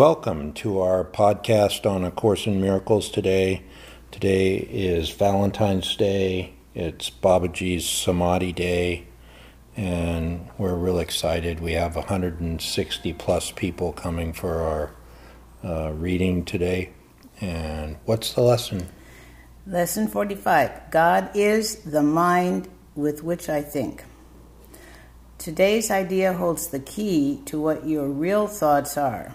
Welcome to our podcast on A Course in Miracles today. Today is Valentine's Day. It's Babaji's Samadhi Day, and we're really excited. We have 160 plus people coming for our uh, reading today. And what's the lesson? Lesson 45 God is the mind with which I think. Today's idea holds the key to what your real thoughts are.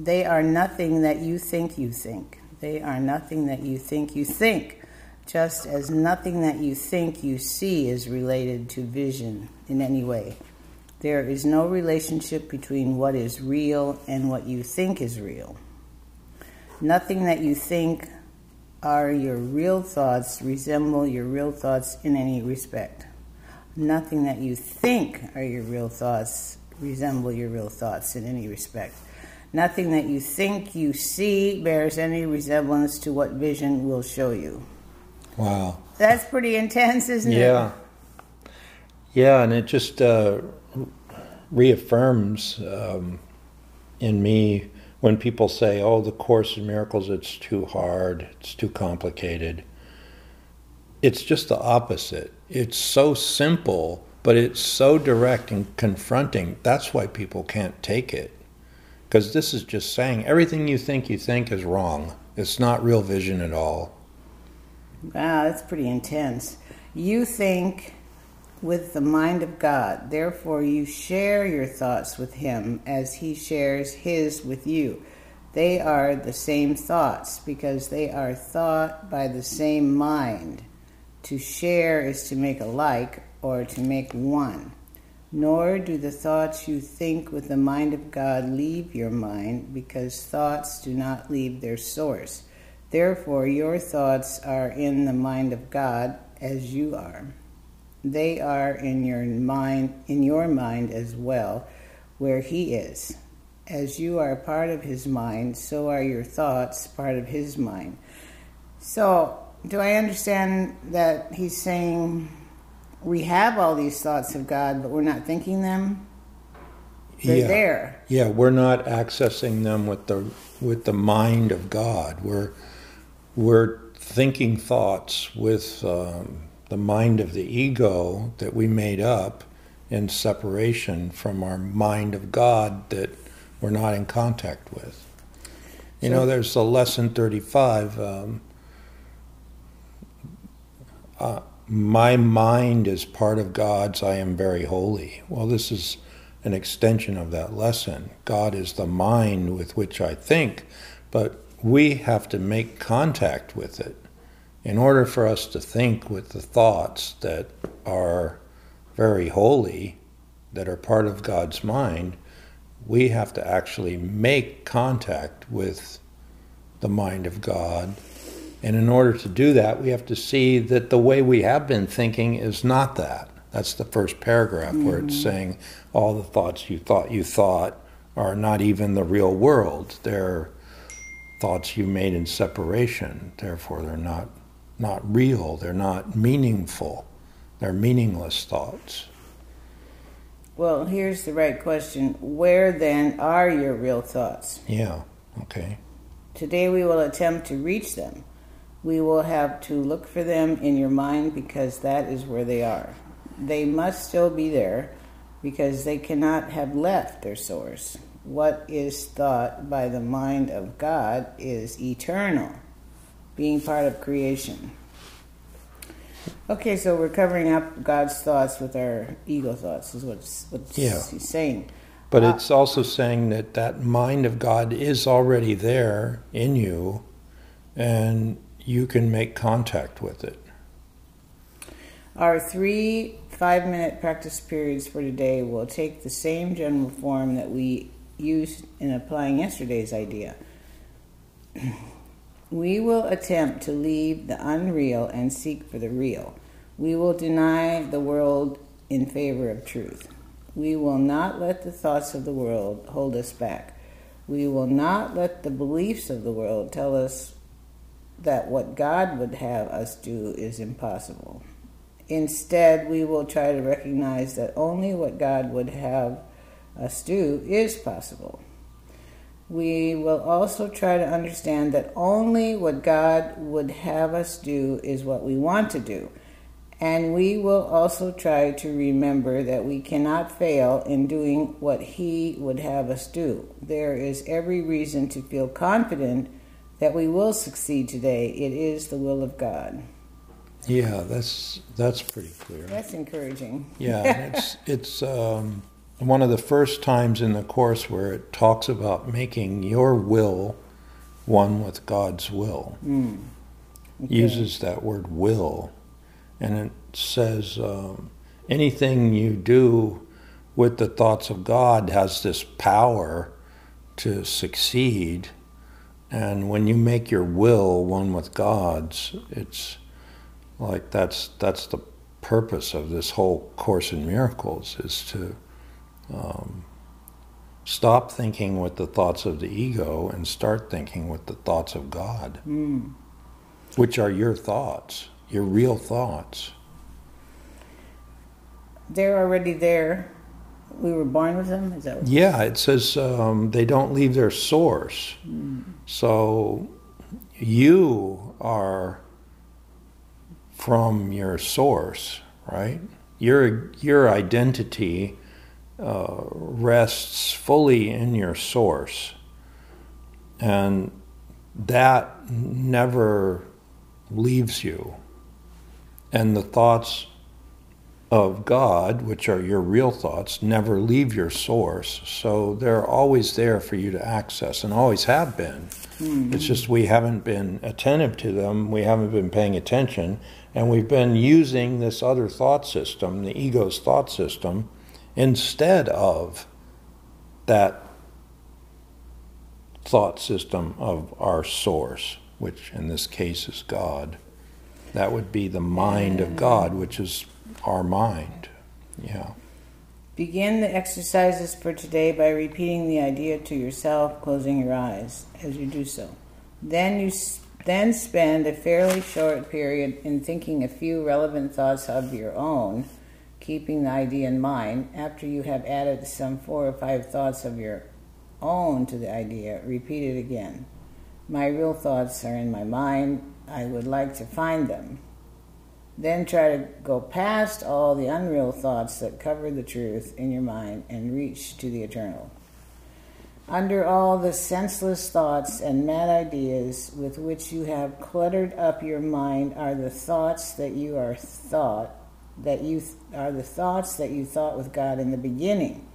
They are nothing that you think you think. They are nothing that you think you think, just as nothing that you think you see is related to vision in any way. There is no relationship between what is real and what you think is real. Nothing that you think are your real thoughts resemble your real thoughts in any respect nothing that you think are your real thoughts resemble your real thoughts in any respect. Nothing that you think you see bears any resemblance to what vision will show you. Wow. That's pretty intense, isn't yeah. it? Yeah, Yeah, and it just uh, reaffirms um, in me when people say, oh, the Course in Miracles, it's too hard, it's too complicated. It's just the opposite it's so simple, but it's so direct and confronting. That's why people can't take it. Because this is just saying everything you think you think is wrong. It's not real vision at all. Wow, that's pretty intense. You think with the mind of God, therefore, you share your thoughts with Him as He shares His with you. They are the same thoughts because they are thought by the same mind. To share is to make alike or to make one. Nor do the thoughts you think with the mind of God leave your mind, because thoughts do not leave their source. Therefore, your thoughts are in the mind of God as you are. They are in your mind, in your mind as well, where He is. As you are part of His mind, so are your thoughts part of His mind. So, do I understand that he's saying we have all these thoughts of God, but we're not thinking them? They're yeah. there. Yeah, we're not accessing them with the with the mind of God. We're we're thinking thoughts with um, the mind of the ego that we made up in separation from our mind of God that we're not in contact with. You so, know, there's the lesson 35. Um, uh, my mind is part of God's I am very holy. Well, this is an extension of that lesson. God is the mind with which I think, but we have to make contact with it. In order for us to think with the thoughts that are very holy, that are part of God's mind, we have to actually make contact with the mind of God and in order to do that, we have to see that the way we have been thinking is not that. That's the first paragraph mm-hmm. where it's mm-hmm. saying all the thoughts you thought you thought are not even the real world. They're thoughts you made in separation. Therefore, they're not not real. They're not meaningful. They're meaningless thoughts. Well, here's the right question. Where then are your real thoughts? Yeah, okay. Today we will attempt to reach them we will have to look for them in your mind because that is where they are. They must still be there because they cannot have left their source. What is thought by the mind of God is eternal, being part of creation. Okay, so we're covering up God's thoughts with our ego thoughts, is what, what yeah. he's saying. But uh, it's also saying that that mind of God is already there in you, and you can make contact with it. Our three five minute practice periods for today will take the same general form that we used in applying yesterday's idea. we will attempt to leave the unreal and seek for the real. We will deny the world in favor of truth. We will not let the thoughts of the world hold us back. We will not let the beliefs of the world tell us that what God would have us do is impossible. Instead, we will try to recognize that only what God would have us do is possible. We will also try to understand that only what God would have us do is what we want to do. And we will also try to remember that we cannot fail in doing what He would have us do. There is every reason to feel confident that we will succeed today. It is the will of God. Yeah, that's that's pretty clear. That's encouraging. Yeah, it's it's um, one of the first times in the course where it talks about making your will one with God's will. Mm. Okay. Uses that word will, and it says um, anything you do with the thoughts of God has this power to succeed. And when you make your will one with God's, it's like that's that's the purpose of this whole course in miracles is to um, stop thinking with the thoughts of the ego and start thinking with the thoughts of God, Mm. which are your thoughts, your real thoughts. They're already there. We were born with them. Is that what Yeah, it says um, they don't leave their source. So you are from your source, right? Your your identity uh, rests fully in your source, and that never leaves you. And the thoughts of God, which are your real thoughts, never leave your source. So they're always there for you to access and always have been. Hmm. It's just we haven't been attentive to them, we haven't been paying attention, and we've been using this other thought system, the ego's thought system, instead of that thought system of our source, which in this case is God. That would be the mind of God, which is our mind. Yeah. Begin the exercises for today by repeating the idea to yourself, closing your eyes as you do so. Then you then spend a fairly short period in thinking a few relevant thoughts of your own, keeping the idea in mind. After you have added some four or five thoughts of your own to the idea, repeat it again. My real thoughts are in my mind. I would like to find them. Then try to go past all the unreal thoughts that cover the truth in your mind and reach to the eternal. Under all the senseless thoughts and mad ideas with which you have cluttered up your mind are the thoughts that you are thought that you are the thoughts that you thought with God in the beginning.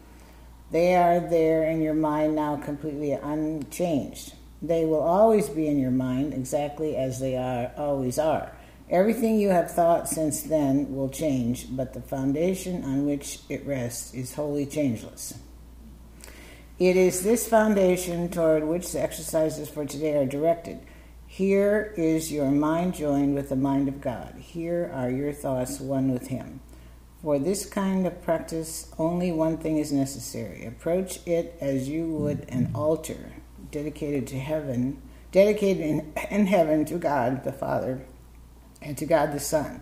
They are there in your mind now completely unchanged. They will always be in your mind exactly as they are always are. Everything you have thought since then will change, but the foundation on which it rests is wholly changeless. It is this foundation toward which the exercises for today are directed. Here is your mind joined with the mind of God. Here are your thoughts one with Him. For this kind of practice, only one thing is necessary. Approach it as you would an altar dedicated to heaven, dedicated in, in heaven to God the Father and to God the Son.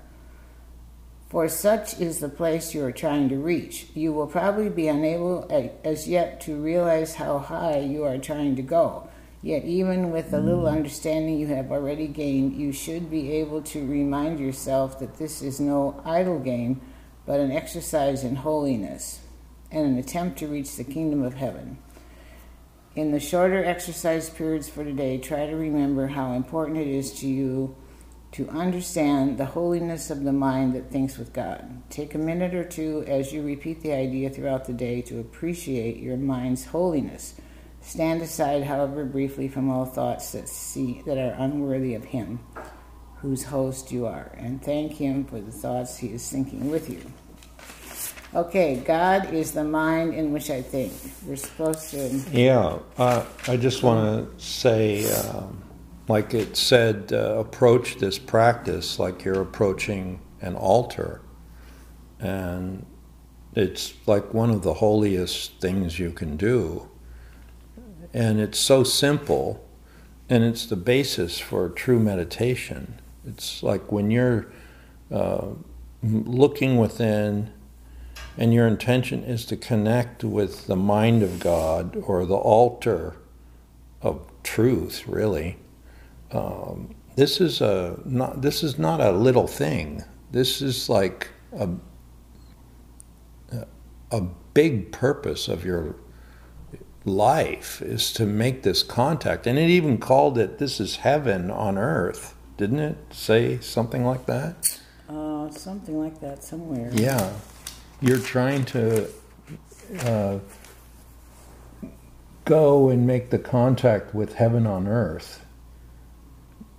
For such is the place you are trying to reach. You will probably be unable as yet to realize how high you are trying to go. Yet, even with the little hmm. understanding you have already gained, you should be able to remind yourself that this is no idle game, but an exercise in holiness and an attempt to reach the kingdom of heaven. In the shorter exercise periods for today, try to remember how important it is to you to understand the holiness of the mind that thinks with God. Take a minute or two as you repeat the idea throughout the day to appreciate your mind's holiness. Stand aside, however briefly, from all thoughts that see that are unworthy of Him, whose host you are, and thank Him for the thoughts He is thinking with you. Okay, God is the mind in which I think. We're supposed to. Yeah, uh, I just want to say, um, like it said, uh, approach this practice like you're approaching an altar. And it's like one of the holiest things you can do. And it's so simple, and it's the basis for true meditation. It's like when you're uh, looking within, and your intention is to connect with the mind of God or the altar of truth, really. Um, this is a not this is not a little thing. This is like a a big purpose of your life is to make this contact. And it even called it this is heaven on earth. Didn't it say something like that? Uh, something like that somewhere. Yeah. You're trying to uh, go and make the contact with heaven on earth.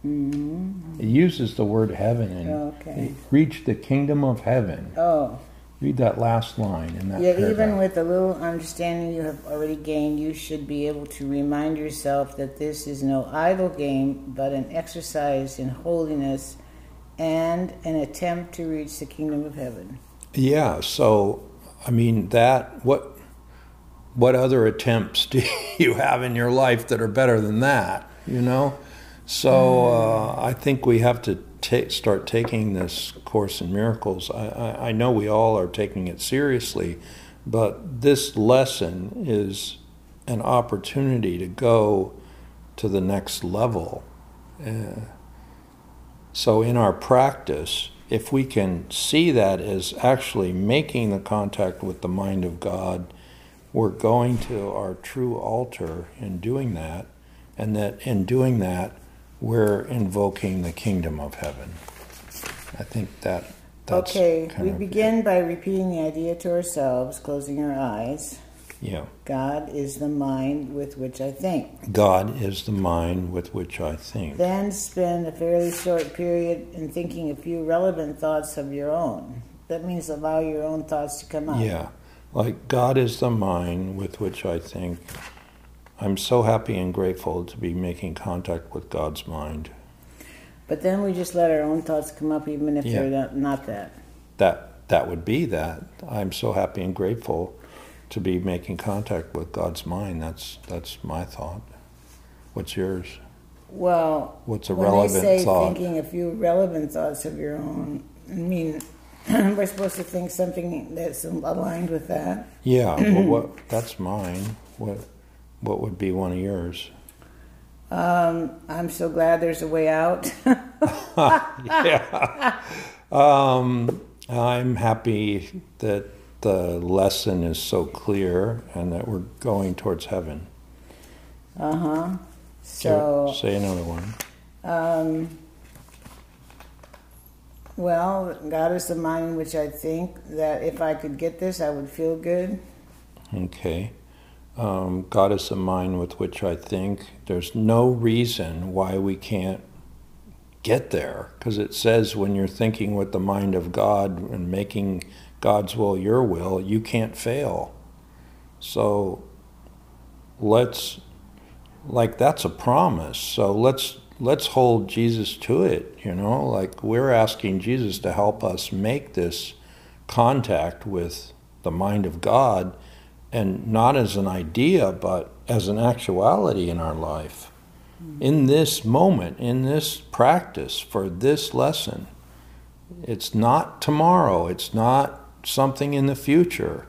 Mm-hmm. It uses the word heaven and Okay. reach the kingdom of heaven. Oh, Read that last line in that yeah, paragraph. even with the little understanding you have already gained, you should be able to remind yourself that this is no idle game, but an exercise in holiness and an attempt to reach the kingdom of heaven. Yeah, so I mean that what what other attempts do you have in your life that are better than that, you know? So uh, I think we have to ta- start taking this course in miracles. I, I, I know we all are taking it seriously, but this lesson is an opportunity to go to the next level. Uh, so in our practice, if we can see that as actually making the contact with the mind of God, we're going to our true altar in doing that, and that in doing that, we're invoking the kingdom of heaven. I think that that's okay, we begin by repeating the idea to ourselves, closing our eyes. Yeah, God is the mind with which I think. God is the mind with which I think. Then spend a fairly short period in thinking a few relevant thoughts of your own. That means allow your own thoughts to come up. Yeah, like God is the mind with which I think. I'm so happy and grateful to be making contact with God's mind. But then we just let our own thoughts come up, even if Yeah. they're not, not that. That that would be that. I'm so happy and grateful to be making contact with God's mind. That's that's my thought. What's yours? Well, What's a when relevant they say thought? thinking a few relevant thoughts of your own, I mean, we're supposed to think something that's aligned with that. Yeah, well, what that's mine. What what would be one of yours? Um, I'm so glad there's a way out. yeah. Um, I'm happy that the lesson is so clear and that we're going towards heaven. uh huh. So, say another one. um, well, God is the mind in which I think that if I could get this, I would feel good. Okay. Um, God is the mind with which I think. There's no reason why we can't get there because it says when you're thinking with the mind of God and making God's will your will, you can't fail. So let's like that's a promise. So let's let's hold Jesus to it, you know? Like we're asking Jesus to help us make this contact with the mind of God and not as an idea but as an actuality in our life. In this moment, in this practice for this lesson. It's not tomorrow, it's not something in the future.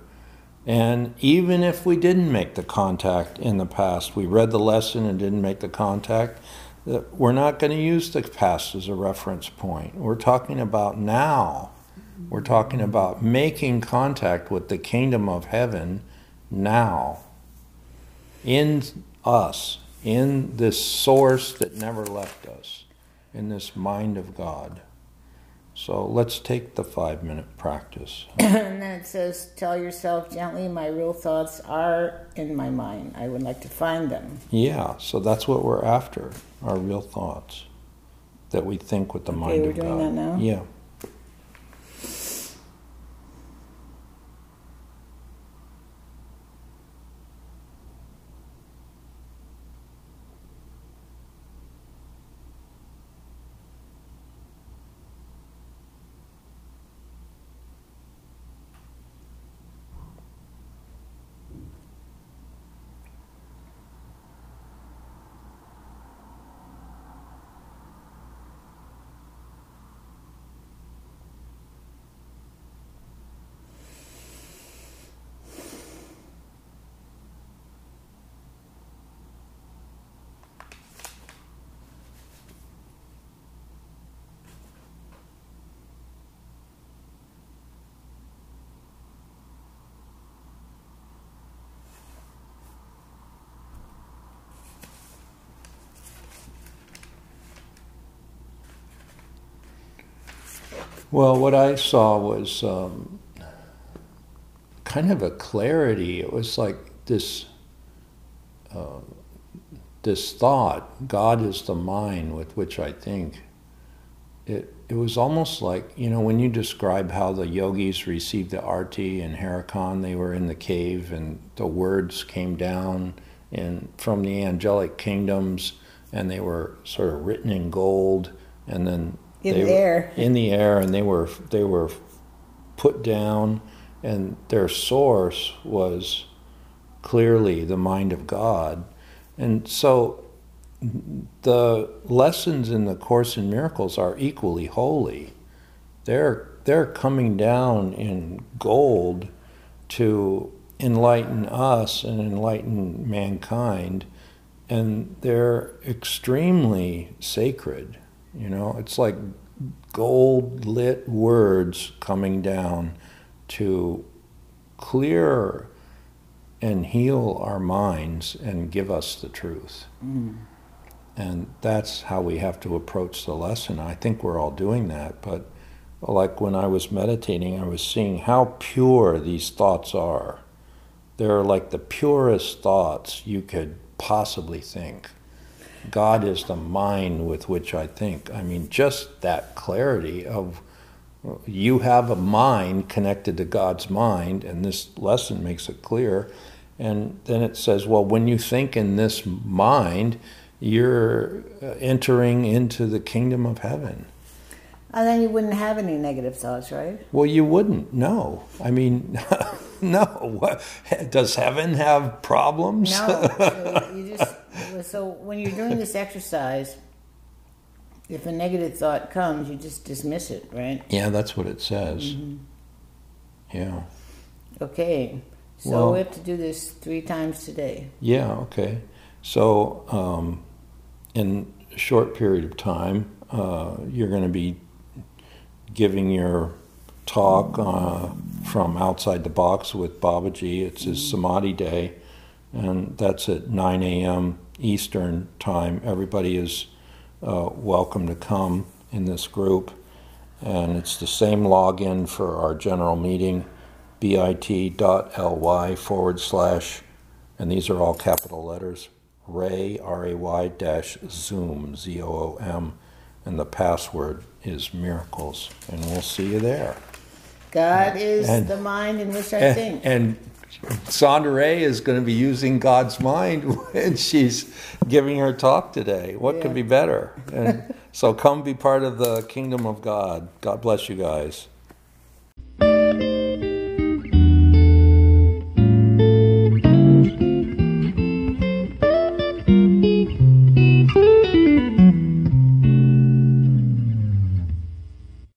And even if we didn't make the contact in the past, we read the lesson and didn't make the contact, we're not going to use the past as a reference point. We're talking about now. We're talking about making contact with the kingdom of heaven now. In us, in this source that never left us, in this mind of God. So let's take the five minute practice. and then it says, Tell yourself gently, my real thoughts are in my mind. I would like to find them. Yeah, so that's what we're after, our real thoughts. That we think with the Okay, mind we're of doing God. that now? Yeah. Well, what I saw was um, kind of a clarity. It was like this uh, this thought. God is the mind with which I think. It it was almost like you know when you describe how the yogis received the arti in Herakhan, they were in the cave and the words came down and from the angelic kingdoms and they were sort of written in gold and then In they the air. in the air and they were they were put down and their source was clearly the mind of God. And so the lessons in the course in miracles are equally holy. They're they're coming down in gold to enlighten us and enlighten mankind. And they're extremely sacred you know it's like gold lit words coming down to clear and heal our minds and give us the truth mm. and that's how we have to approach the lesson. I think we're all doing that, but like when I was meditating, I was seeing how pure these thoughts are. They're like the purest thoughts you could possibly think. God is the mind with which I think. I mean, just that clarity of you have a mind connected to God's mind, and this lesson makes it clear. And then it says, well, when you think in this mind, you're uh, entering into the kingdom of heaven. And then you wouldn't have any negative thoughts, right? Well, you wouldn't. No. I mean, no. Does heaven have problems? No. So you just so when you're doing this exercise, if a negative thought comes, you just dismiss it, right? yeah, that's what it says. Mm-hmm. Yeah. Okay. So Well- we have to do this three times today. Yeah, okay. So, um, in a short period of time, uh, you're going to be giving your talk uh, from outside the box with Babaji. It's his Samadhi Day, and that's at 9 a.m. Eastern Time. Everybody is uh, welcome to come in this group, and it's the same login for our general meeting bit.ly forward slash, and these are all capital letters, Ray, R A Y dash Zoom, Z O O M, and the password is miracles. And we'll see you there. God is And- the mind in which I And, think. and Sondra Ray is going to be using God's mind when she's giving her talk today. What Yeah. could be better? And so come be part of the kingdom of God. God bless you guys.